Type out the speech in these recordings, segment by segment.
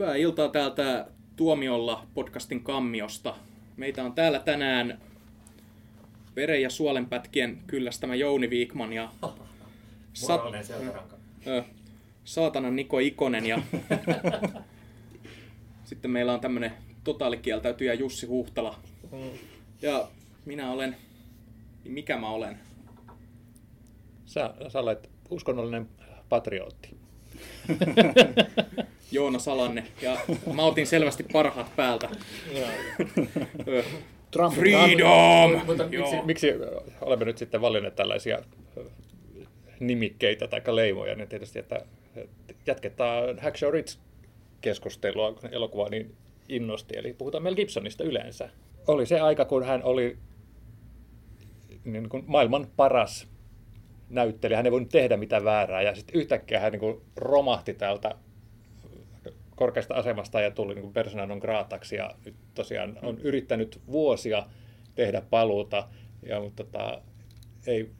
Hyvää iltaa täältä Tuomiolla podcastin kammiosta. Meitä on täällä tänään veren ja suolenpätkien kyllästämä Jouni Viikman ja selkäranka. ö, saatanan Niko Ikonen ja sitten meillä on tämmönen totaalikieltäytyjä Jussi Huhtala. Ja minä olen, niin mikä mä olen? Sä, sä olet uskonnollinen patriotti. Joona Salanne ja mä otin selvästi parhaat päältä. Trump, Freedom! Mutta miksi. Miksi olemme nyt sitten valinneet tällaisia nimikkeitä tai leimoja, niin tietysti, että jatketaan Hacksaw Ridge keskustelua, kun elokuva niin innosti, eli puhutaan Mel Gibsonista yleensä. Oli se aika, kun hän oli niin kuin maailman paras näyttelijä, hän ei voinut tehdä mitään väärää, ja sitten yhtäkkiä hän niin kuin romahti täältä korkeasta asemasta ja tuli niin kuin persona non grataksi, ja nyt tosiaan on yrittänyt vuosia tehdä paluuta, ja, mutta tota, ei,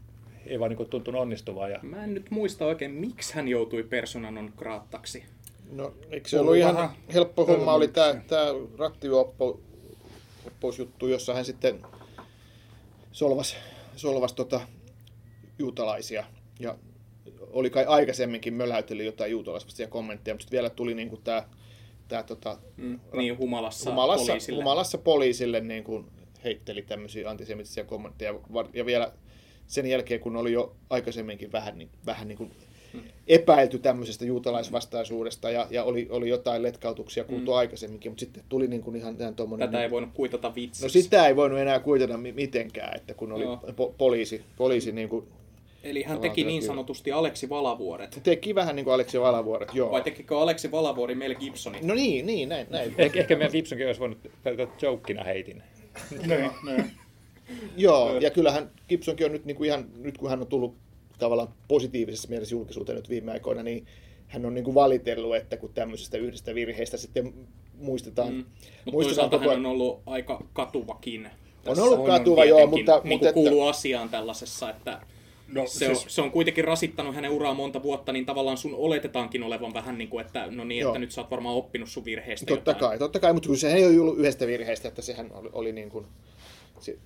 ei vaan niin kuin tuntunut onnistuvan. Ja, Mä en nyt muista oikein, miksi hän joutui persona non grataksi. No, eikö se ollut ihan helppo homma, oli tämä tää rattijuoppousjuttu, jossa hän sitten solvas, solvas tota, juutalaisia. Ja oli kai aikaisemminkin möläyteli jotain juutalaisvastaisia kommentteja, mutta sitten vielä tuli niinku tämä tää, tota, Mm, niin humalassa, humalassa, poliisille. humalassa poliisille niin kuin heitteli tämmöisiä antisemitisiä kommentteja. Ja vielä sen jälkeen, kun oli jo aikaisemminkin vähän, niin, vähän niin kuin epäilty tämmöisestä juutalaisvastaisuudesta ja, ja oli, oli jotain letkautuksia kuultu aikaisemminkin, mutta sitten tuli niin kuin ihan, ihan tuommoinen... Tätä ei voinut kuitata vitsiksi. No sitä ei voinut enää kuitata mi- mitenkään, että kun oli Joo. po- poliisi, poliisi niin kuin, Eli hän teki niin sanotusti Aleksi Valavuoret. teki vähän niin kuin Aleksi Valavuoret, joo. Vai tekikö Aleksi Valavuori Mel Gibsonin? No niin, niin, näin, näin. ehkä, ehkä meidän Gibsonkin olisi voinut pelkästään jokina heitin. Niin, niin. Joo, ja kyllähän Gibsonkin on nyt niin kuin ihan, nyt kun hän on tullut tavallaan positiivisessa mielessä julkisuuteen nyt viime aikoina, niin hän on niin kuin valitellut, että kun tämmöisestä yhdestä virheestä sitten muistetaan, Mm. Mutta muistetaan toisaalta koko hän on ollut aika katuvakin. on tässä ollut katuva, joo, tietenkin, mutta, niin mutta kuuluu asiaan tällaisessa, että No, se, on, siis, se on kuitenkin rasittanut hänen uraa monta vuotta, niin tavallaan sun oletetaankin olevan vähän niin kuin, että no niin, Joo. että nyt sä oot varmaan oppinut sun virheistä totta jotain. kai, totta kai, mutta kyllä sehän ei ollut yhdestä virheestä, että sehän oli, oli niin kuin, se,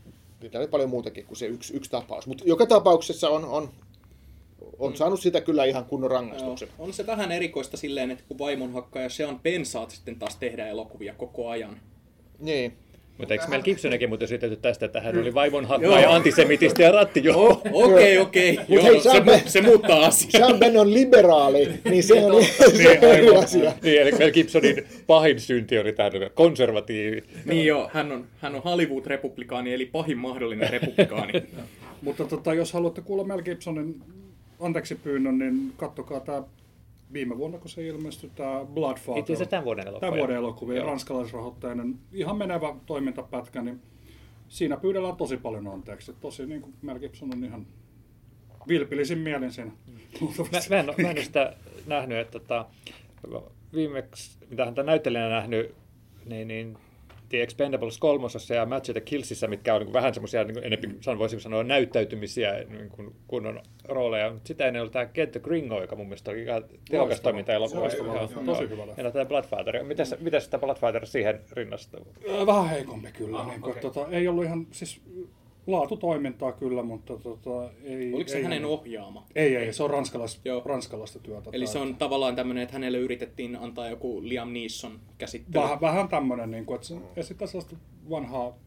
niitä oli paljon muutakin kuin se yksi, yksi tapaus. Mutta joka tapauksessa on, on, on saanut sitä kyllä ihan kunnon Joo. rangaistuksen. On se vähän erikoista silleen, että kun vaimonhakkaaja Sean Penn saat sitten taas tehdä elokuvia koko ajan. Niin. Mutta eikö Mel Gibsonikin muuten syytetty tästä, että hän oli vaivonhakkaaja, antisemitisti ja rattijuoppo? Okei, okei. Mut Joo, hei, se, muuttaa asiaa. Sean Penn on liberaali, niin se on, se on eri asia. Niin, eli Mel Gibsonin pahin synti oli tämä konservatiivi. Niin joo, hän on, hän on Hollywood-republikaani, eli pahin mahdollinen republikaani. mutta tota, jos haluatte kuulla Mel Gibsonin anteeksi pyynnön, niin kattokaa tämä viime vuonna, kun se ilmestyi, tämä Bloodfather. Itse asiassa tämän vuoden elokuva. Tämän vuoden elokuvia, ranskalaisrahoitteinen, ihan menevä toimintapätkä, niin siinä pyydellään tosi paljon anteeksi. Tosi niin kuin Mel Gibson on ihan vilpillisin mielin siinä. Mä, mä, en, mä en sitä nähnyt, että tota, viimeksi, mitä hän tämän näyttelijänä nähnyt, niin, niin The Expendables kolmosessa ja Match of the Killsissä, mitkä on niin kuin vähän semmoisia, niin enemmän san- voisin sanoa, näyttäytymisiä niin kuin kunnon rooleja. Mutta sitä ennen oli tämä Get the Gringo, joka mun mielestä oli ihan tehokas toiminta elokuva. Tosi hyvä. Ja tämä Bloodfather. Mitäs, mitäs sitä Bloodfather siihen rinnastuu? Vähän heikompi kyllä. Ah, niin kuin, okei. tota, ei ollut ihan, siis laatutoimintaa kyllä, mutta tota, ei... Oliko se ei, hänen ohjaama? Ei, ei, se on ranskalais, Joo. ranskalaista työtä. Eli se on tavallaan tämmöinen, että hänelle yritettiin antaa joku Liam Neeson käsittely. Vähän, vähän tämmöinen, niin kuin, että se esittää sellaista vanhaa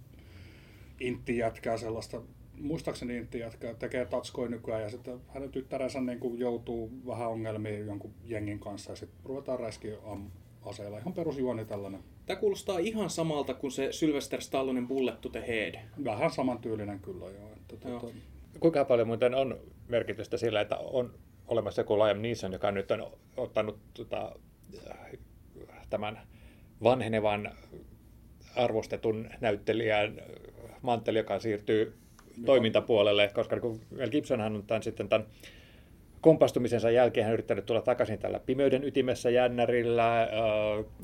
intti-jätkää, sellaista, muistaakseni intti-jätkää, tekee tatskoi nykyään ja sitten hänen tyttärensä niin kuin joutuu vähän ongelmiin jonkun jengin kanssa ja sitten ruvetaan räskiä am- aseilla. Ihan perusjuoni tällainen. Tämä kuulostaa ihan samalta kuin se Sylvester Stallonen Bullet to the Head. Vähän samantyylinen kyllä joo. Että, Joo. tuota, Kuinka paljon muuten on merkitystä sillä, että on olemassa joku Liam Neeson, joka nyt on ottanut tota, tämän vanhenevan arvostetun näyttelijän mantteli, joka siirtyy toimintapuolelle, koska kun Mel Gibsonhan on tämän, sitten tämän kompastumisensa jälkeen hän yrittänyt tulla takaisin tällä Pimeyden ytimessä jännärillä, äh,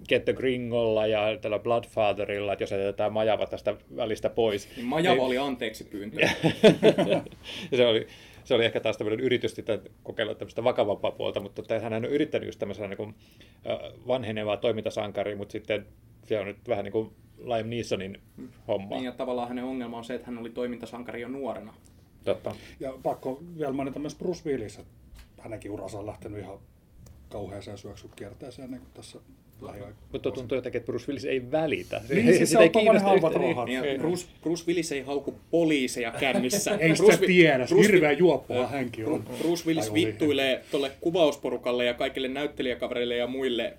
Get the Gringolla ja tällä Bloodfatherilla, että jos jätetään majava tästä välistä pois. Niin Majava oli anteeksi pyyntö. ja se oli se oli ehkä taas tämmöinen yritys sitten kokeilla tämmöistä vakavampaa puolta, mutta että hän on yrittänyt just tämmöisenä niin kuin, vanhenevaa toimintasankari, mutta sitten se on nyt vähän niin kuin Liam Neesonin homma. Niin, ja tavallaan hänen ongelma on se, että hän oli toimintasankari jo nuorena. Totta. Ja pakko vielä mainita myös Bruce Willis, että hänenkin uransa on lähtenyt ihan kauheaseen syöksykierteeseen niin kuin tässä lähiaikoina. Mutta tuntuu jotenkin, että Bruce Willis ei välitä. Se, Niin, siis se on tommonen halvat rahat. Niin, ja Bruce, Bruce Willis ei hauku poliiseja kännissä. Ei Bruce, sitä tiedä, Bruce, hirveä juoppoa hänkin on. Bruce Willis vittuilee tolle kuvausporukalle ja kaikille näyttelijäkavereille ja muille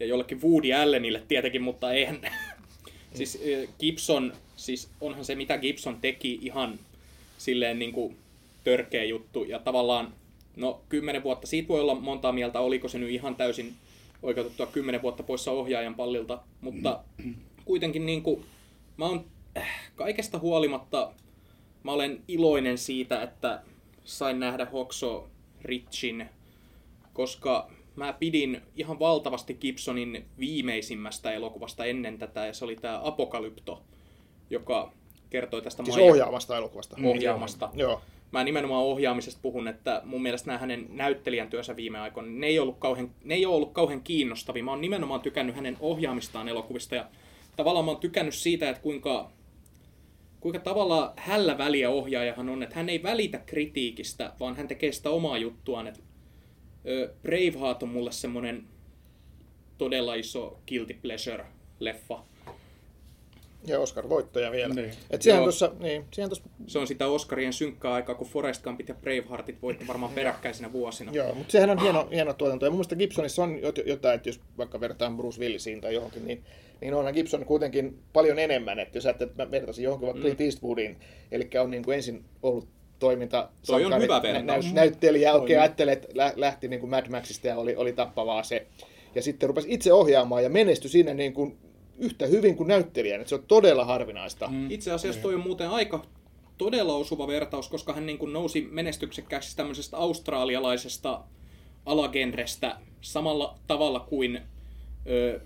ja jollekin Woody Allenille tietenkin, mutta eihän... siis eh, Gibson, siis onhan se mitä Gibson teki ihan silleen niin kuin törkeä juttu ja tavallaan no kymmenen vuotta, siitä voi olla montaa mieltä, oliko se nyt ihan täysin oikeutettua kymmenen vuotta poissa ohjaajan pallilta, mutta kuitenkin niin kuin, mä oon äh, kaikesta huolimatta mä olen iloinen siitä, että sain nähdä Hoxo Richin, koska mä pidin ihan valtavasti Gibsonin viimeisimmästä elokuvasta ennen tätä, ja se oli tämä Apokalypto, joka kertoi tästä Siis Maija- ohjaamasta elokuvasta. ohjaamasta. Joo. Mä nimenomaan ohjaamisesta puhun, että mun mielestä nämä hänen näyttelijän työnsä viime aikoina, ne ei, ollut kauhean, ne ei ole ollut kauhean kiinnostavia. Mä oon nimenomaan tykännyt hänen ohjaamistaan elokuvista ja tavallaan mä oon tykännyt siitä, että kuinka, kuinka tavallaan hällä väliä ohjaajahan on, että hän ei välitä kritiikistä, vaan hän tekee sitä omaa juttuaan. Et, ö, Braveheart on mulle semmonen todella iso guilty pleasure-leffa. Ja Oscar-voittoja vielä. Niin. Et sehän Joo. tuossa, niin, sehän tuossa, Se on sitä Oscarien synkkää aikaa, kun Forrest Gumpit ja Braveheartit voitti varmaan peräkkäisinä vuosina. joo, mutta sehän on hieno, hieno tuotanto. Ja mun mielestä Gibsonissa on jot- jotain, että jos vaikka verrataan Bruce Willisiin tai johonkin, niin, niin onhan Gibson kuitenkin paljon enemmän. Että jos ajattelet, että mä vertaisin johonkin vaikka Clint Eastwoodiin, eli on niin kuin ensin ollut toiminta Toi on hyvä nä- vertaus. nä- näyttelijä, oikein ajattelee, että lä- lähti niin kuin Mad Maxista ja oli, oli tappavaa se. Ja sitten rupesi itse ohjaamaan ja menestyi siinä niin kuin yhtä hyvin kuin näyttelijän. Että se on todella harvinaista. Mm. Itse asiassa toi on muuten aika todella osuva vertaus, koska hän niin kuin nousi menestyksekkääksi tämmöisestä australialaisesta alagenrestä samalla tavalla kuin ö,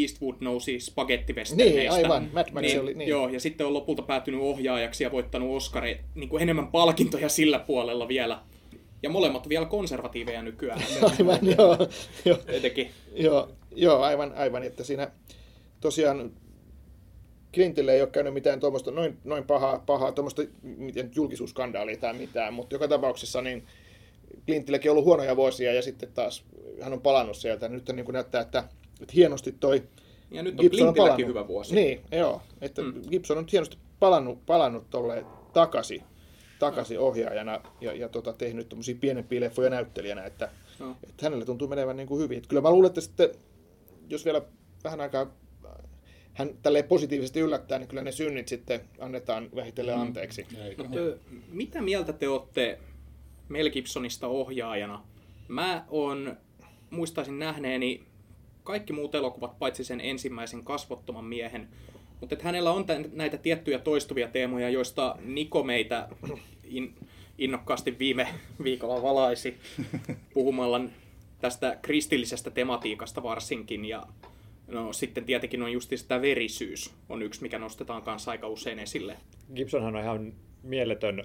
Eastwood nousi spagettivesterneistä. Niin, aivan. Mad Max oli- niin. Joo, ja sitten on lopulta päätynyt ohjaajaksi ja voittanut Oscari niin kuin enemmän palkintoja sillä puolella vielä. Ja molemmat vielä konservatiiveja nykyään. Aivan, joo. joo. Etenkin. Joo, joo aivan, aivan, että siinä tosiaan Clintille ei ole käynyt mitään tuommoista noin, noin pahaa, pahaa tuommoista miten julkisuusskandaalia tai mitään, mutta joka tapauksessa niin Clintillekin on ollut huonoja vuosia ja sitten taas hän on palannut sieltä. Nyt niin kuin näyttää, että, että hienosti toi Ja nyt on Gibson on Clintilläkin palannut. hyvä vuosi. Niin, joo. Että mm. Gibson on nyt hienosti palannut, palannut tolle takaisin, takaisin ohjaajana ja, ja tota, tehnyt tommosia pienempiä leffoja näyttelijänä, että, Joo. että hänelle tuntuu menevän niin kuin hyvin. Että kyllä mä luulen, että sitten, jos vielä vähän aikaa hän tälleen positiivisesti yllättää, niin kyllä ne synnit sitten annetaan vähitellen anteeksi. Ö, mitä mieltä te olette Mel Gibsonista ohjaajana? Mä on, muistaisin nähneeni kaikki muut elokuvat, paitsi sen ensimmäisen kasvottoman miehen. Mutta että hänellä on tän, näitä tiettyjä toistuvia teemoja, joista Niko meitä in, innokkaasti viime viikolla valaisi puhumalla tästä kristillisestä tematiikasta varsinkin. Ja no, sitten tietenkin on just tämä verisyys on yksi, mikä nostetaan kanssa aika usein esille. Gibsonhan on ihan mieletön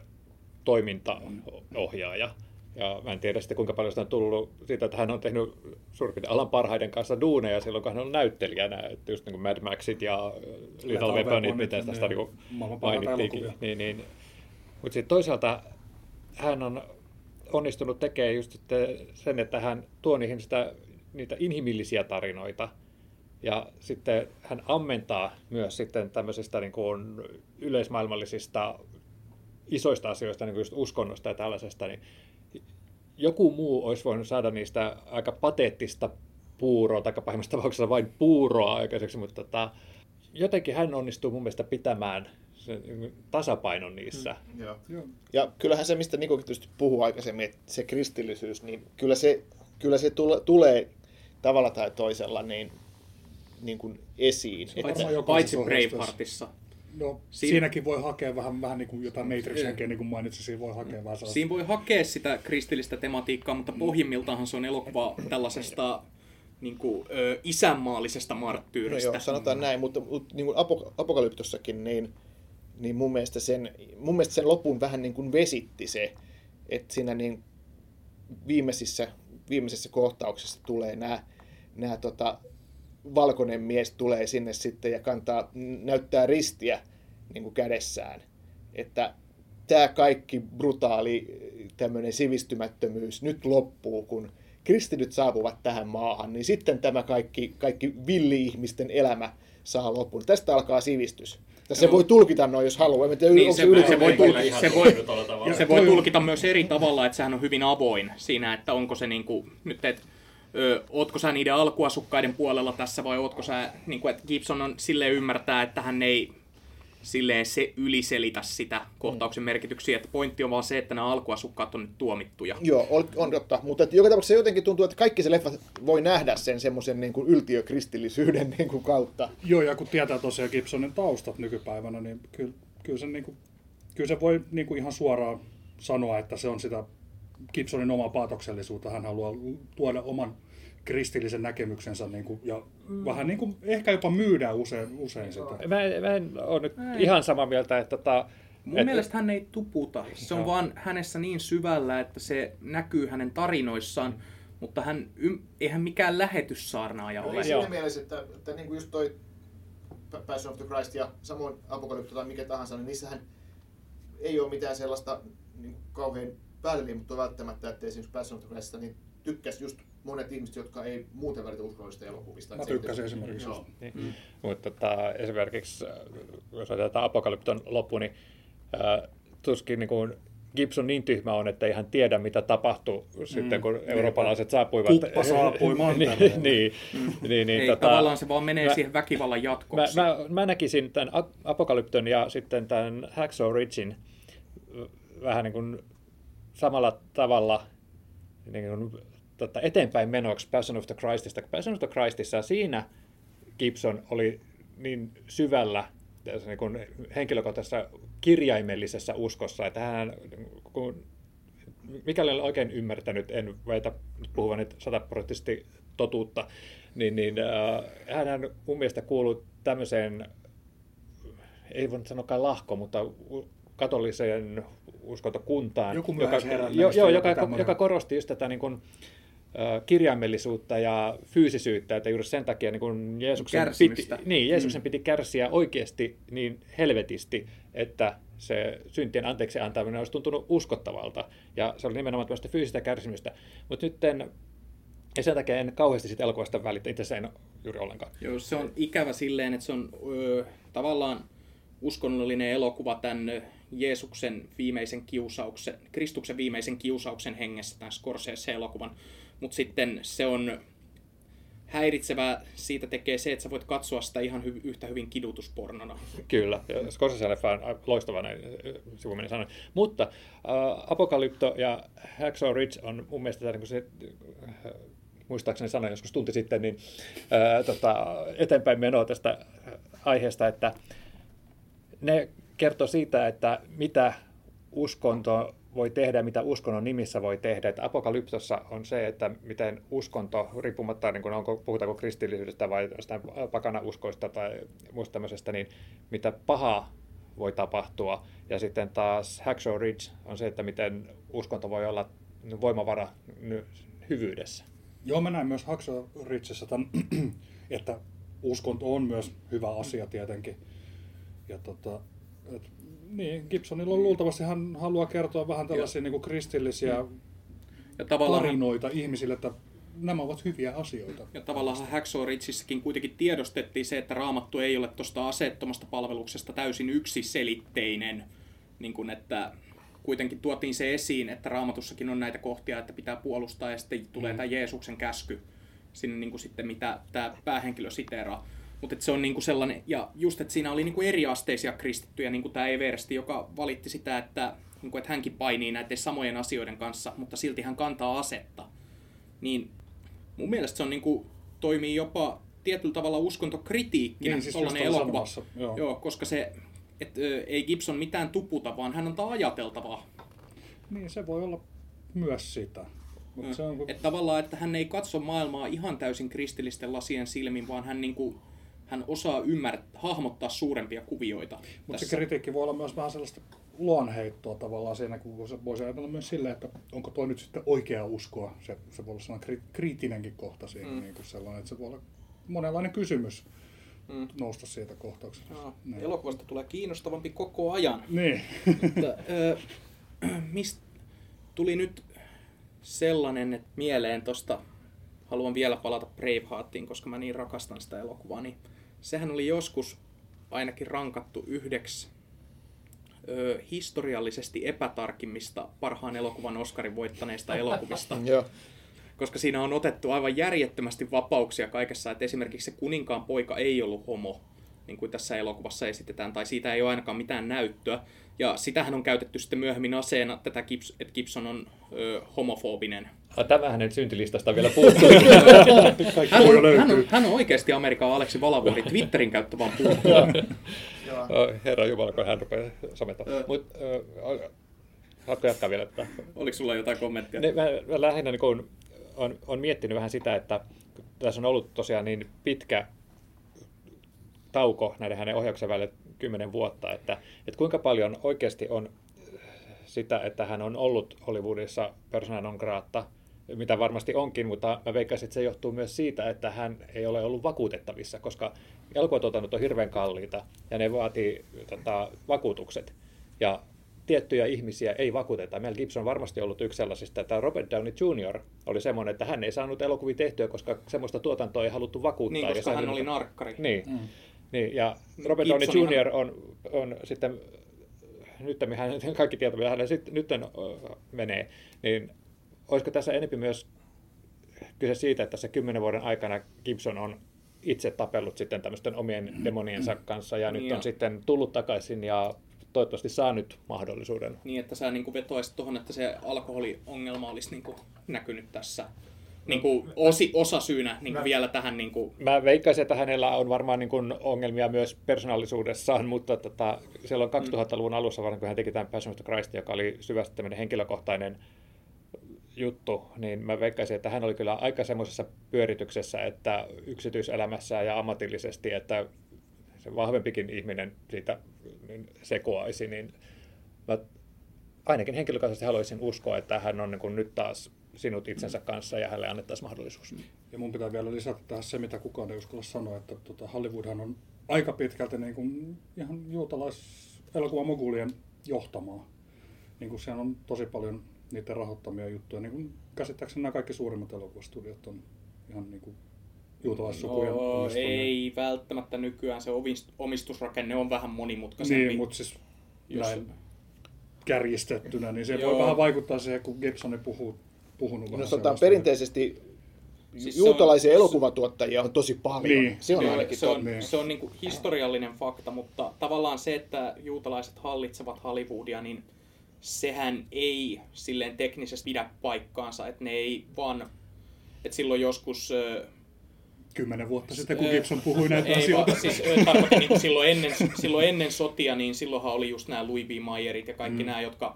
toimintaohjaaja. Ja mä en tiedä sitten kuinka paljon sitä on tullut siitä, että hän on tehnyt suurin alan parhaiden kanssa duuneja silloin, kun hän on näyttelijänä. Että just niin kuin Mad Maxit ja Little Weaponit, mitä tästä niin, mainittiinkin. Niin, niin. Mutta sitten toisaalta hän on onnistunut tekemään just sen, että hän tuo niihin sitä, niitä inhimillisiä tarinoita. Ja sitten hän ammentaa myös sitten tämmöisistä niin kuin yleismaailmallisista isoista asioista, niin kuin just uskonnosta ja tällaisesta, niin joku muu olisi voinut saada niistä aika pateettista puuroa, tai pahimmassa tapauksessa vain puuroa aikaiseksi, mutta tota, jotenkin hän onnistuu mun mielestä pitämään sen tasapainon niissä. Joo. Joo. Ja kyllähän se, mistä Nikokin tietysti puhuu aikaisemmin, että se kristillisyys, niin kyllä se, kyllä se tule, tulee tavalla tai toisella niin, niin kuin esiin. Paitsi, paitsi Braveheartissa. No, Siin- siinäkin voi hakea vähän, vähän niin kuin jotain Matrix-henkeä, niin kuin mainitsin, siinä voi hakea vähän sellaista. Siinä voi hakea sitä kristillistä tematiikkaa, mutta pohjimmiltaanhan se on elokuva tällaisesta niin kuin, ö, isänmaallisesta no marttyyristä. joo, sanotaan näin, mutta, mutta niin kuin apok- apokalyptossakin, niin, niin mun, mielestä sen, mun mielestä sen lopun vähän niin kuin vesitti se, että siinä niin viimeisissä, viimeisessä kohtauksessa tulee nämä, nämä tota, valkoinen mies tulee sinne sitten ja kantaa, näyttää ristiä niin kuin kädessään. Että tämä kaikki brutaali tämmöinen sivistymättömyys nyt loppuu, kun kristityt saapuvat tähän maahan, niin sitten tämä kaikki, kaikki villi-ihmisten elämä saa lopun. Tästä alkaa sivistys. Tässä se voi tulkita noin, jos haluaa. Tiedä, Niin, se, se, yli- se, voi, Kyllä tul- ihan se, voi, se voi tulkita myös eri tavalla, että sehän on hyvin avoin siinä, että onko se niinku, nyt, että ö, ootko sä niiden alkuasukkaiden puolella tässä vai ootko sä, niinku, että Gibson on silleen ymmärtää, että hän ei silleen se yliselitä sitä kohtauksen merkityksiä, että pointti on vaan se, että nämä alkuasukkaat on nyt tuomittuja. Joo, on, on totta. Mutta että joka tapauksessa jotenkin tuntuu, että kaikki se leffa voi nähdä sen semmoisen niin kuin yltiökristillisyyden niin kuin kautta. Joo, ja kun tietää tosiaan Gibsonin taustat nykypäivänä, niin kyllä, kyllä, se, niin kuin, kyllä se voi niin kuin ihan suoraan sanoa, että se on sitä Gibsonin omaa paatoksellisuutta. Hän haluaa tuoda oman kristillisen näkemyksensä niin kuin, ja mm. vähän niin kuin, ehkä jopa myydä usein, usein sitä. Mä mä en ole nyt ihan samaa mieltä, että tota, Mun et- mielestä hän ei tuputa. Se on Joo. vaan hänessä niin syvällä, että se näkyy hänen tarinoissaan, mutta hän, eihän mikään lähetyssaarnaaja No, ole. ei Joo. siinä mielessä, että, että niin kuin just toi Passion of the Christ ja samoin Apokalypto tai mikä tahansa, niin niissähän ei ole mitään sellaista niin kuin kauhean välttämättä välttämättä, että esimerkiksi Passion of the Christista niin tykkäsi just monet ihmiset, jotka ei muuten välitä uskollisista elokuvista. Mä tykkäsin esimerkiksi Joo. Niin. Mutta tota, esimerkiksi, äh, jos otetaan Apokalypton loppu, niin äh, tuskin niin kuin Gibson niin tyhmä on, että ei hän tiedä, mitä tapahtui mm, sitten, kun eurooppalaiset saapuivat. Kuppa saapui niin, niin, niin, niin, Ei, tota, tavallaan se vaan menee mä- siihen väkivallan mä, jatkoksi. mä, mä näkisin tämän Apokalypton ja sitten tämän Hacksaw Ridgein vähän niin kuin samalla tavalla niin kuin, tota, eteenpäin menoksi Passion of the Christista. Passion of the Christissa siinä Gibson oli niin syvällä tässä niin kuin henkilökohtaisessa kirjaimellisessä uskossa, että hän, kun, mikäli olen oikein ymmärtänyt, en väitä puhuvan nyt sataprosenttisesti totuutta, niin, niin äh, hän mun mielestä kuuluu tämmöiseen, ei voi sanoakaan lahko, mutta katoliseen uskontokuntaan, Joku joka, jo, joku joka, joka korosti just tätä niin kuin, kirjaimellisuutta ja fyysisyyttä, että juuri sen takia niin kuin Jeesuksen, piti, niin, Jeesuksen piti kärsiä oikeasti niin helvetisti, että se syntien anteeksi antaminen olisi tuntunut uskottavalta. Ja se oli nimenomaan tämmöistä fyysistä kärsimystä. Mutta nyt en, ja sen takia en kauheasti siitä elokuvasta välitä, itse asiassa en juuri ollenkaan. Joo, se on ikävä silleen, että se on ö, tavallaan uskonnollinen elokuva tämän Jeesuksen viimeisen kiusauksen, Kristuksen viimeisen kiusauksen hengessä, tämän Scorsese-elokuvan. Mutta sitten se on häiritsevää, siitä tekee se, että sä voit katsoa sitä ihan hy- yhtä hyvin kidutuspornona. Kyllä, ja Scorsese-leffa on a- loistava näin sivuminen sanoen. Mutta äh, Apokalypto ja Hacksaw Ridge on mun mielestä niin se, äh, muistaakseni sanoin joskus tunti sitten, niin äh, tota, eteenpäin menoa tästä aiheesta, että ne kertoo siitä, että mitä uskonto voi tehdä mitä uskonnon nimissä voi tehdä. Että apokalyptossa on se, että miten uskonto, riippumatta niin kuin onko, puhutaanko kristillisyydestä vai jostain pakanauskoista tai muusta tämmöisestä, niin mitä pahaa voi tapahtua. Ja sitten taas Hacksaw Ridge on se, että miten uskonto voi olla voimavara hyvyydessä. Joo, mä näin myös Hacksaw Ridgessä tämän, että uskonto on myös hyvä asia tietenkin. Ja tota, et, niin, Gibsonilla on luultavasti, hän haluaa kertoa vähän tällaisia niin kuin kristillisiä Ja tavallaan, tarinoita ihmisille, että nämä ovat hyviä asioita. ja tavallaan Hacksaw Ridgessäkin kuitenkin tiedostettiin se, että raamattu ei ole tuosta aseettomasta palveluksesta täysin yksiselitteinen. Niin kuin, että kuitenkin tuotiin se esiin, että raamatussakin on näitä kohtia, että pitää puolustaa ja sitten tulee tämä Jeesuksen käsky sinne niin kuin sitten, mitä tämä päähenkilö siteeraa. Mutta se on niinku sellainen, ja just, että siinä oli niinku eriasteisia kristittyjä, niin kuin tämä Eversti, joka valitti sitä, että, niinku, että hänkin painii näiden samojen asioiden kanssa, mutta silti hän kantaa asetta. Niin mun mielestä se on niinku, toimii jopa tietyllä tavalla uskontokritiikkinä, Niin, siis olin elokuva. sanomassa, joo. joo, koska se, et, ö, ei Gibson mitään tuputa, vaan hän antaa ajateltavaa. Niin, se voi olla myös sitä. Mutta se on, Että tavallaan, että hän ei katso maailmaa ihan täysin kristillisten lasien silmin, vaan hän, niinku, hän osaa ymmärtää, hahmottaa suurempia kuvioita. Mutta se kritiikki voi olla myös vähän sellaista luonheittoa tavallaan siinä, kun se voisi ajatella myös silleen, että onko toi nyt sitten oikea uskoa. Se, se voi olla sellainen kri- kriittinenkin kohta siinä, mm. niin kuin sellainen, että se voi olla monenlainen kysymys mm. nousta siitä kohtauksesta. No, elokuvasta tulee kiinnostavampi koko ajan. Niin. Mutta, ö, mistä tuli nyt sellainen että mieleen tosta, haluan vielä palata Braveheartiin, koska mä niin rakastan sitä elokuvaa, niin sehän oli joskus ainakin rankattu yhdeksi ö, historiallisesti epätarkimmista parhaan elokuvan Oscarin voittaneista elokuvista. Koska siinä on otettu aivan järjettömästi vapauksia kaikessa, että esimerkiksi se kuninkaan poika ei ollut homo, niin kuin tässä elokuvassa esitetään, tai siitä ei ole ainakaan mitään näyttöä. Ja sitähän on käytetty sitten myöhemmin aseena, tätä Gibbs, että Gibson on ö, homofobinen. Ah, Tämä hänen syntilistasta vielä puuttuu. Hän on, hän, on, hän on oikeasti Amerikan Aleksi Valavuori, Twitterin käyttö vaan puuttuu. Herra Jumala, kun hän rupeaa somettamaan. Mutta haluatko jatkaa vielä tätä? Oliko sulla jotain kommenttia? Ne, mä, mä lähinnä niin kun, on, on miettinyt vähän sitä, että tässä on ollut tosiaan niin pitkä tauko näiden hänen ohjauksen välillä kymmenen vuotta, että, että kuinka paljon oikeasti on sitä, että hän on ollut Hollywoodissa persona non grata, mitä varmasti onkin, mutta mä veikkaisin, että se johtuu myös siitä, että hän ei ole ollut vakuutettavissa, koska elokuvatuotannot on hirveän kalliita ja ne vaatii tota, vakuutukset. Ja tiettyjä ihmisiä ei vakuuteta. Mel Gibson on varmasti ollut yksi sellaisista, että Robert Downey Jr. oli semmoinen, että hän ei saanut elokuvia tehtyä, koska semmoista tuotantoa ei haluttu vakuuttaa. Niin, koska ja hän sai- oli narkkari. Niin. Mm. Niin, ja Robert Downey Jr. on, on sitten, nyt hän, kaikki tietävät, mitä hän sitten nyt menee, niin olisiko tässä enempi myös kyse siitä, että se kymmenen vuoden aikana Gibson on itse tapellut sitten tämmöisten omien demoniensa kanssa ja nyt Niin ja- on sitten tullut takaisin ja toivottavasti saa nyt mahdollisuuden. Niin, että sä niin vetoisit tuohon, että se alkoholiongelma olisi niin näkynyt tässä niin kuin osi, osasyynä niin kuin Mä- vielä tähän niin kuin, Mä veikkaisin, että hänellä on varmaan niin kuin ongelmia myös persoonallisuudessaan, mutta tota, silloin 2000-luvun alussa, varmaan kun hän teki tämän Passion of the Christ, joka oli syvästi tämmöinen henkilökohtainen juttu, niin mä veikkaisin, että hän oli kyllä aika semmoisessa pyörityksessä, että yksityiselämässä ja ammatillisesti, että se vahvempikin ihminen siitä niin sekoaisi, niin mä ainakin henkilökohtaisesti haluaisin uskoa, että hän on niin kuin nyt taas sinut itsensä kanssa ja hänelle annettaisiin mahdollisuus. Ja mun pitää vielä lisätä tähän se, mitä kukaan ei uskalla sanoa, että tota Hollywoodhan on aika pitkälti niin kuin ihan juutalaiselokuvan mogulien johtamaa. Niin kuin siellä on tosi paljon niiden rahoittamia juttuja. Niin kuin käsittääkseni nämä kaikki suurimmat elokuvastudiot on ihan niin kuin juutalaissukujen no, ei välttämättä nykyään se omist- omistusrakenne on vähän monimutkaisempi. Niin, mutta siis Jos- näin kärjistettynä, niin se Joo. voi vähän vaikuttaa siihen, kun Gibson puhuu, puhunut vähän No, tota, perinteisesti Siis on- juutalaisia se- elokuvatuottajia on tosi paljon. Niin. Se on Joo, ainakin se on. Niin. se on niin kuin historiallinen fakta, mutta tavallaan se, että juutalaiset hallitsevat Hollywoodia, niin sehän ei silleen teknisesti pidä paikkaansa, että ne ei vaan, että silloin joskus Kymmenen vuotta sitten, kun Gibson puhui näitä ei, asioita. vaan, siis niin silloin, ennen, silloin ennen sotia, niin silloinhan oli just nämä Louis B. Mayerit ja kaikki mm. nämä, jotka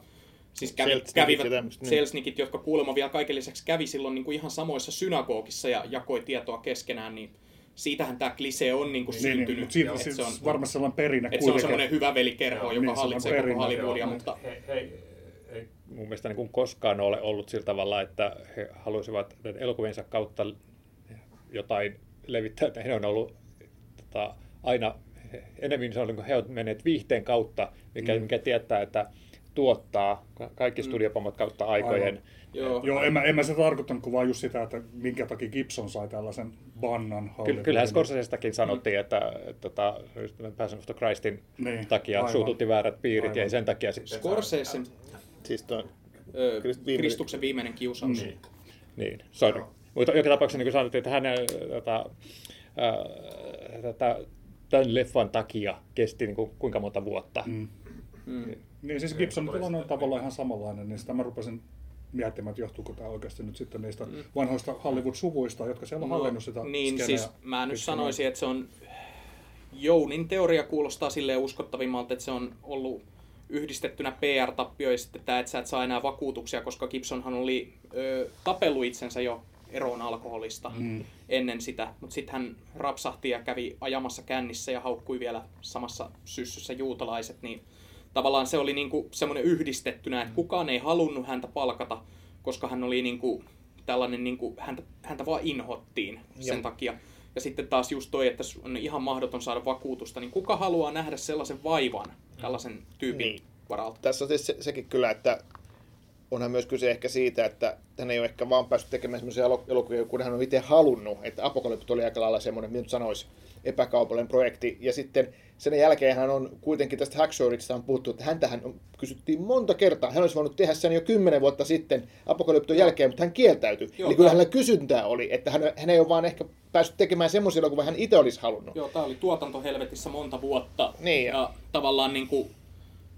siis kävi, Selznickit kävivät, niin. Jotka kuulemma vielä kaiken lisäksi kävi silloin niin kuin ihan samoissa synagogissa ja jakoi tietoa keskenään, niin siitähän tämä klise on niin kuin Niin, niin, syntynyt. mutta siitä että siis se on, varmasti sellainen perinne että se on semmoinen hyvä velikerho, joka niin, se on hallitsee koko. Hollywoodia, Joo, mutta Hei, hei, hei. mun mielestä niin kuin koskaan ole ollut sillä tavalla, että he halusivat että elokuviensa kautta jotain levittää, että he on ollut tota, aina enemmän se on, niin kuin he ovat menneet viihteen kautta, mikä, mm. mikä tietää, että tuottaa ka- kaikki studiopomot kautta aikojen. Aivan. joo, Joo, en mä, en mä sitä tarkoittanut, kun vaan just sitä, että minkä takia Gibson sai tällaisen bannan Kyllä, Hollywoodiin. kyllähän Scorsesestakin sanottiin, että, että, että tämän Passion of the Christin Niin, takia aivan. suututti väärät piirit ja Aivan. sen takia sit, Scorsese, Siis toi, ö, Krist- viimeinen- Kristuksen viimeinen kiusaus. Niin. Niin, sorry. Mutta joka tapauksessa niin kuin sanottiin, että hänen tota, tätä, tämän leffan takia kesti niin kuin, kuinka monta vuotta. Mm. Mm. Niin siis Gibson tilanne on tavallaan ihan samanlainen, niin sitä mä rupesin miettimään, että johtuuko tämä oikeasti nyt sitten niistä mm. vanhoista Hollywood-suvuista, jotka siellä on hallinnut sitä Niin, skeneä siis mä nyt pitkän sanoisin, että se on... Jounin teoria kuulostaa silleen uskottavimmalta, että se on ollut yhdistettynä PR-tappio ja sitten tämä, että sä et saa enää vakuutuksia, koska Gibsonhan oli ö, tapellut itsensä jo eroon alkoholista mm. ennen sitä, mutta sitten hän rapsahti ja kävi ajamassa kännissä ja haukkui vielä samassa syssyssä juutalaiset, niin tavallaan se oli niinku semmoinen yhdistettynä, että kukaan ei halunnut häntä palkata, koska hän oli niinku tällainen, niinku, häntä, häntä vaan inhottiin sen Joo. takia. Ja sitten taas just toi, että on ihan mahdoton saada vakuutusta, niin kuka haluaa nähdä sellaisen vaivan tällaisen tyypin Niin. varalta? Tässä on tietysti se, sekin kyllä, että onhan myös kyse ehkä siitä, että hän ei ole ehkä vaan päässyt tekemään semmoisia elo- elokuvia, kun hän on itse halunnut. Että Apokalypto oli aika lailla semmoinen, mitä nyt sanoisi, epäkaupallinen projekti. Ja sitten sen jälkeen hän on kuitenkin tästä Hackshawista on puhuttu, että häntähän on, kysyttiin monta kertaa. Hän olisi voinut tehdä sen jo kymmenen vuotta sitten Apokalypton jälkeen, mutta hän kieltäytyi. Joo, Eli kyllä hänellä kysyntää oli, että hän, hän ei ole vaan ehkä päässyt tekemään semmoisia elokuvia, hän itse olisi halunnut. Joo, tää oli tuotantohelvetissä monta vuotta. Niin. Ja tavallaan niinku,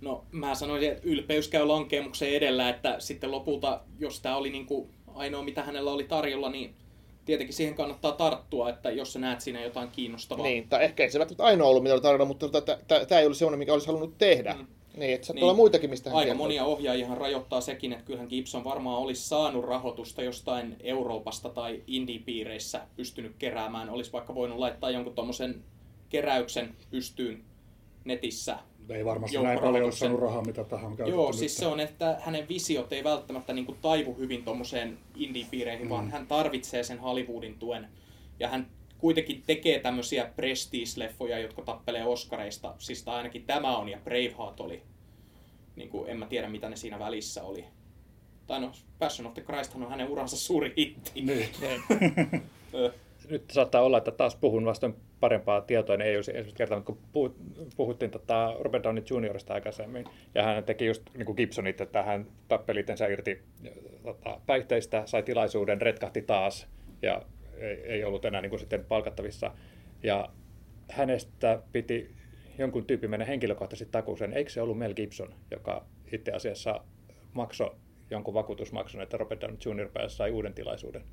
no mä sanoisin, että ylpeys käy lankemuksen edellä, että sitten lopulta, jos tämä oli niinku ainoa mitä hänellä oli tarjolla, niin tietenkin siihen kannattaa tarttua, että jos sä näet siinä jotain kiinnostavaa. Niin, tai ehkä ei se välttämättä ainoa ollut, mitä oli tarjolla, mutta tämä ei ollut semmoinen, mikä olisi halunnut tehdä. Mm. Niin, että Niin. muitakin, mistä hän Aika kertoo. monia ohjaajihan rajoittaa sekin, että kyllähän Gibson varmaan olisi saanut rahoitusta jostain Euroopasta tai indie-piireissä pystynyt keräämään. Olisi vaikka voinut laittaa jonkun tuommoisen keräyksen pystyyn netissä. Ei varmasti näin paljon Joukkorahoituksen. saanut rahaa, mitä tähän on käytetty. Joo, nyt. siis se on, että hänen visiot ei välttämättä niin kuin taivu hyvin tuommoiseen indie-piireihin, mm. vaan hän tarvitsee sen Hollywoodin tuen. Ja hän kuitenkin tekee tämmöisiä prestige-leffoja, jotka tappelee Oscareista. Siis tai ainakin tämä on, ja Braveheart oli. Niin kuin, en mä tiedä, mitä ne siinä välissä oli. Tai no, Passion of the Christ on hänen uransa suuri hitti. Niin. Nyt saattaa olla, että taas puhun vastoin parempaa tietoa, niin ei olisi ensimmäistä kertaa, mutta kun puhut, puhuttiin tota Robert Downey Jr.sta aikaisemmin, ja hän teki just niin kuin Gibsonit, että hän tappeli itsensä irti tota, päihteistä, sai tilaisuuden, retkahti taas, ja ei, ei ollut enää niin kuin sitten palkattavissa. Ja hänestä piti jonkun tyypin mennä henkilökohtaisesti takuuseen. Eikö se ollut Mel Gibson, joka itse asiassa maksoi jonkun vakuutusmaksun, että Robert Downey Jr. sai uuden tilaisuuden?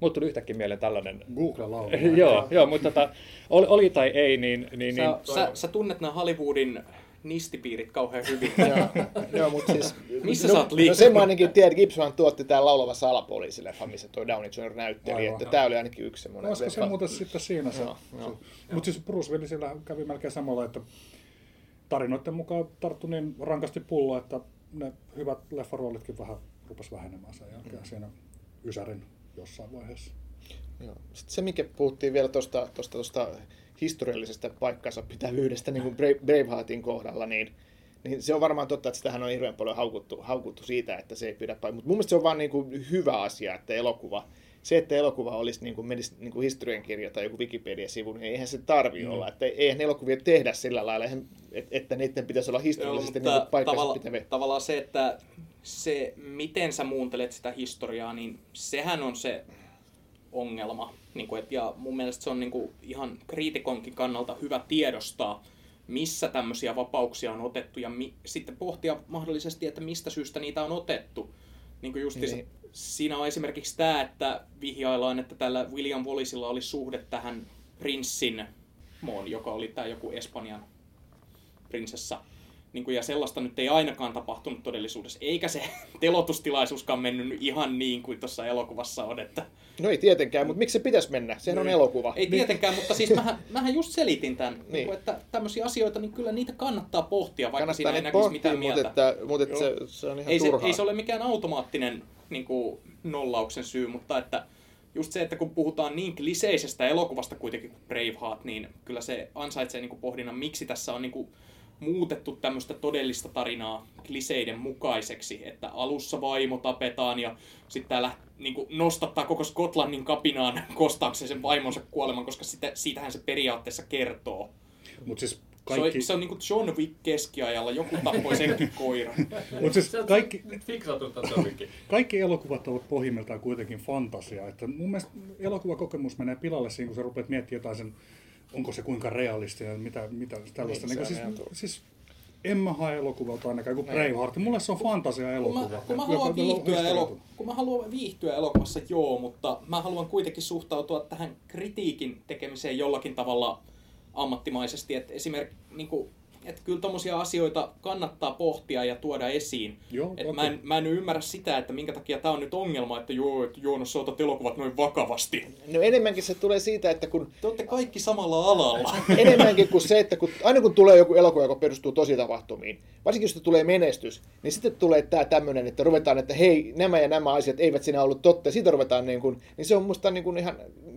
Mulla tuli yhtäkkiä mieleen tällainen Google laulu. joo, joo, mutta tota, oli, oli tai ei, niin, niin, niin sä, sä, sä tunnet nämä Hollywoodin nistipiirit kauhean hyvin. Joo, joo mutta siis... Missä no, sä oot No liikkunut? sen mä ainakin tiedän, että Gibson tuotti tämän laulava salapoliisileffa, missä tuo Downey Jr. näytteli, Aivan. että tämä oli ainakin yksi semmoinen Olisiko se muuten sitten siinä se? Mutta siis Bruce Willisillä kävi melkein samalla, että tarinoiden mukaan tarttui niin rankasti pullo, että ne hyvät leffaroolitkin vähän rupes vähenemään sen jälkeen siinä Ysärin jossain vaiheessa. Joo. Sitten se, mikä puhuttiin vielä tuosta tosta, tosta historiallisesta paikkansa pitävyydestä niin kuin Brave- Braveheartin kohdalla, niin, niin se on varmaan totta, että sitähän on hirveän paljon haukuttu, haukuttu siitä, että se ei pidä paikkaa. Mutta mun mielestä se on vaan niin kuin hyvä asia, että elokuva, se, että elokuva olisi niin kuin, menisi niin kuin historiankirja tai joku Wikipedia-sivu, niin eihän se tarvi Mm. olla. Että eihän elokuvia tehdä sillä lailla, eihän- et- että niiden pitäisi olla historiallisesti niin kuin paikkansa tavalla, pitäviä. tavallaan se, että se, miten sä muuntelet sitä historiaa, niin sehän on se ongelma. Niin kuin, et, ja mun mielestä se on niin kuin, ihan kriitikonkin kannalta hyvä tiedostaa, missä tämmöisiä vapauksia on otettu ja mi, sitten pohtia mahdollisesti, että mistä syystä niitä on otettu. Niin kuin just Niin. siinä on esimerkiksi tämä, että vihjaillaan, että tällä William Wallisilla oli suhde tähän prinssin moon, joka oli tämä joku Espanjan prinsessa. Niin kuin, ja sellaista nyt ei ainakaan tapahtunut todellisuudessa. Eikä se telotustilaisuuskaan mennyt ihan niin kuin tuossa elokuvassa on. Että No ei tietenkään, mutta miksi se pitäisi mennä? Sehän on Niin. elokuva. ei tietenkään, mutta siis mähän, mähän just selitin tämän, niin. Niin. kuin, että tämmöisiä asioita, niin kyllä niitä kannattaa pohtia, vaikka Kannattaa siinä ei näkisi mitään mieltä. mutta, että, mutta että se, se on ihan ei, se, ei se ole mikään automaattinen niin kuin, nollauksen syy, mutta että just se, että kun puhutaan niin kliseisestä elokuvasta kuitenkin kuin Braveheart, niin kyllä se ansaitsee niin kuin pohdinnan, miksi tässä on niin kuin, muutettu tämmöistä todellista tarinaa kliseiden mukaiseksi, että alussa vaimo tapetaan ja sitten täällä niin kuin, nostattaa koko Skotlannin kapinaan kostaakseen sen vaimonsa kuoleman, koska sitä, siitähän se periaatteessa kertoo. Mutta siis Kaikki... Se on, se on niin kuin John Wick keskiajalla, joku tappoi senkin koiran. mut siis Se on kaikki, kaikki elokuvat ovat pohjimmiltaan kuitenkin fantasia. Että mun mielestä elokuvakokemus menee pilalle siinä, kun sä rupeat miettimään jotain sen, onko se kuinka realistinen, mitä, mitä tällaista. Niin, Niin, niin siis, siis en mä hae elokuvalta ainakaan kuin Braveheart. Mulle se on fantasia kun kun mä haluan viihtyä, elo, kun mä haluan viihtyä elokuvassa, joo, mutta mä haluan kuitenkin suhtautua tähän kritiikin tekemiseen jollakin tavalla ammattimaisesti. Että esimerkiksi niin kuin, että kyllä tommosia asioita kannattaa pohtia ja tuoda esiin. Joo, Et mä, en, mä en ymmärrä sitä, että minkä takia tämä on nyt ongelma, että joo, että Joonas, sä otat elokuvat noin vakavasti. No enemmänkin se tulee siitä, että kun Te olette kaikki samalla alalla. enemmänkin kuin se, että kun, aina kun tulee joku elokuva, joka perustuu tositapahtumiin, varsinkin jos tulee menestys, niin sitten tulee tämä tämmöinen, että ruvetaan, että hei, nämä ja nämä asiat eivät sinä ollut totta, ja siitä ruvetaan niin kuin, niin se on musta niin kuin ihan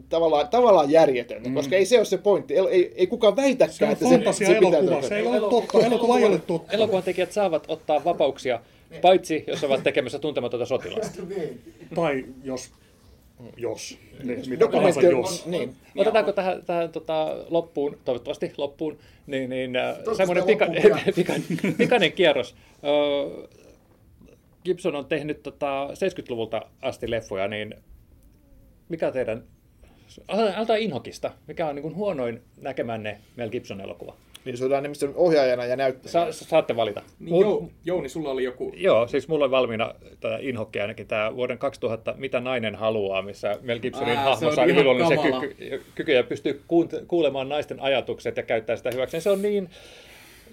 tavallaan, tavallaan järjetöntä, mm. koska ei se ole se pointti, ei, ei, ei kukaan väitäkään, Se on että fantasia se, se pitää elokuva, totta. se ei ole totta, elokuva ei ole totta. Elokuvan tekijät saavat ottaa vapauksia, paitsi jos ovat tekemässä tuntematonta sotilasta. Tai jos, jos, niin, mitä tahansa Dokumentti- jos. Niin. Otetaanko tähän, tähän tota, loppuun, toivottavasti loppuun, niin, niin äh, semmoinen pika, pian. pikainen, pikainen kierros. Ö, Gibson on tehnyt tota, 70-luvulta asti leffoja, niin mikä teidän, ältä Inhokista, mikä on niin kuin huonoin näkemänne Mel Gibson-elokuva? Niin se on nimistä ohjaajana ja näyttelijänä. Sa, saatte valita. Niin, Mut- Jou, Jouni, sulla oli joku... Joo, siis mulla on valmiina tämä Inhokki ainakin tämä vuoden 2000 Mitä nainen haluaa, missä Mel Gibsonin Ää, hahmo saa yliluonnollisia kyky, kykyjä ja pystyy kuulemaan naisten ajatukset ja käyttää sitä hyväkseen. Se on niin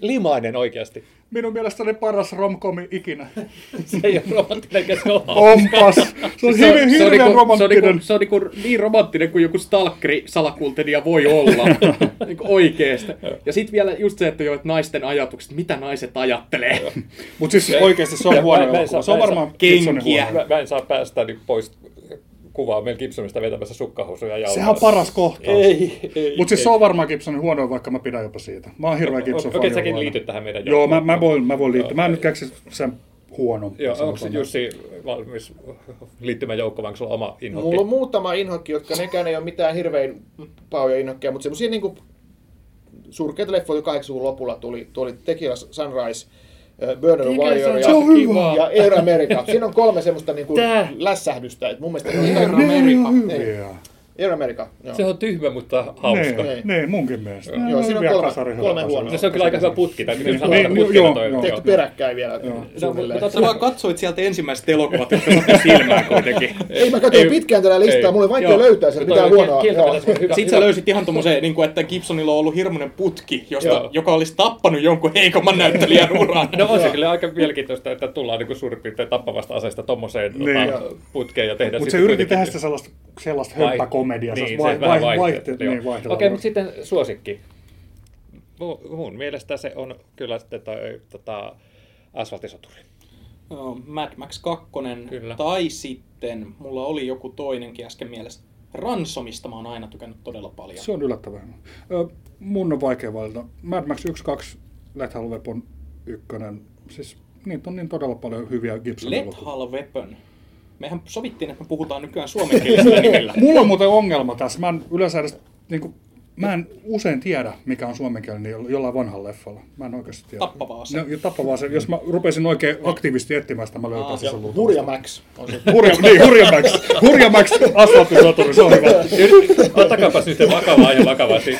limainen oikeasti. Minun mielestäni paras romkomi ikinä. Se ei ole romanttinen, eikä se ole Onpas! Se on hyvin, se on hirveän niinku- Se on, romanttinen. niinku, se on niinku niin romanttinen kuin joku stalkeri salakultelija voi olla. niinku oikeesti. Ja sitten vielä just se, että jo, että naisten ajatukset, mitä naiset ajattelee. Mutta siis oikeasti se on huono Se on varmaan Kenkiä. Mä, mä en saa päästä niin pois kuvaa Mel Gibsonista vetämässä sukkahousuja ja Sehän on paras kohtaus. Ei, ei. Mutta siis ei. se on varmaan Gibsonin huono, vaikka mä pidän jopa siitä. Mä oon hirveä Gibson Okei, fani säkin liityt tähän meidän Joo, mä, joukkoon. mä voin, mä voin liittyä. Mä en nyt keksi sen huonon. Joo, onko. Jussi valmis liittymään joukkoon, vai onko sulla oma inhokki? Mulla on muutama inhokki, jotka nekään ei ole mitään hirveän pahoja inhokkeja, mutta semmoisia niinku surkeita leffoja 80-luvun lopulla tuli, tuli Tequila Sunrise, Tequila Warrior Sunrise ja, kiva. ja Air America. Siinä on kolme semmoista niinku lässähdystä. Et mun mielestä ne on Air America. Air America. Joo. Se on tyhmä, mutta hauska. Niin, niin, munkin mielestä. Joo, Joo, siinä on kolme- kolme kasari- huonoa. No, se on kyllä aika hyvä putki, täytyy Niin, niin, putkina joo, toi- joo. Tehty peräkkäin vielä suunnilleen. mutta Sä vaan katsoit sieltä ensimmäiset elokuvat, jotka sattui silmään kuitenkin. Ei, mä katsoin pitkään tätä listaa, oli vaikea Joo. löytää sieltä mitään huonoa. Joo. Sitten sä löysit ihan tommosen, niin kuin, että Gibsonilla on ollut hirmuinen putki, josta, Joo. joka olisi tappanut jonkun heikomman näyttelijän uran. No on se kyllä aika mielenkiintoista, että tullaan niin suurin piirtein tappavasta aseesta tommoseen Niin. tota, putkeen ja tehdään Mutta se yritti tehdä sitä sellaista, sellaista Vai- hömppäkomediaa, Niin, vai, vai, vaihteet, joo. niin, vaihtelua. Okei, mutta sitten suosikki. Mu- Mun mielestä se on kyllä sitten toi tota, asfalttisoturi. Joo, Mad Max 2, Kyllä. tai sitten, mulla oli joku toinenkin äsken mielessä. Ransomista mä oon aina tykännyt todella paljon. Se on yllättävän. Ö, mun on vaikea valita. Mad Max 1, 2, Lethal Weapon 1. Siis niitä on niin todella paljon hyviä Gibson elokuvia. Lethal Weapon. Mehän sovittiin, että me puhutaan nykyään suomenkielisellä nimellä. Mulla on muuten ongelma tässä. Mä en yleensä edes, niin kuin, mä en usein tiedä, mikä on suomenkielinen jo- jollain vanhalla leffalla. Mä en oikeasti tiedä. Tappava ase. No, ja tappava ase. Jos mä rupesin oikein aktiivisesti etsimään sitä, mä löytäisin sen luultavasti. Hurja Max on se. Hurja, niin, Hurja Max. Hurja Max, asfalttisoturi, se on hyvä. Ottakaapas nyt vakavaa ja vakavasti.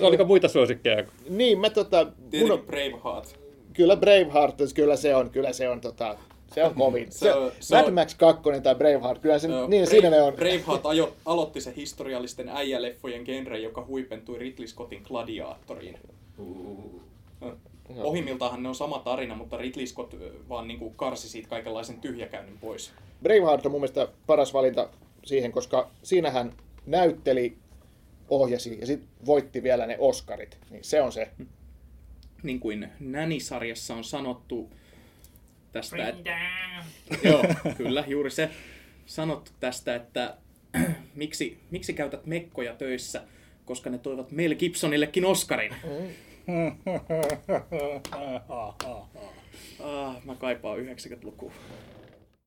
Oliko muita suosikkeja? Niin, mä tota, mun on, Braveheart. kyllä Braveheart, kyllä se on, kyllä se on tota, se on kovin. Se Se, se Mad on- Max 2 tai Braveheart, kyllä se, Joo, niin Brave- siinä ne on. Braveheart ajo, aloitti se historiallisten äijäleffojen genre, joka huipentui Ridley Scottin Gladiatoriin. Pohjimmiltaanhan ne on sama tarina, mutta Ridley Scott vaan niinku karsi siitä kaikenlaisen tyhjäkäynnin pois. Braveheart on mun mielestä paras valinta siihen, koska siinähän näytteli, ohjasi ja sitten voitti vielä ne Oscarit. Niin se on se. Niin kuin Nanny-sarjassa on sanottu tästä, että... Joo, kyllä, juuri se sanottu tästä, että miksi, miksi käytät mekkoja töissä, koska ne toivat Mel Gibsonillekin Oscarin. Ah, mä kaipaan 90-lukua.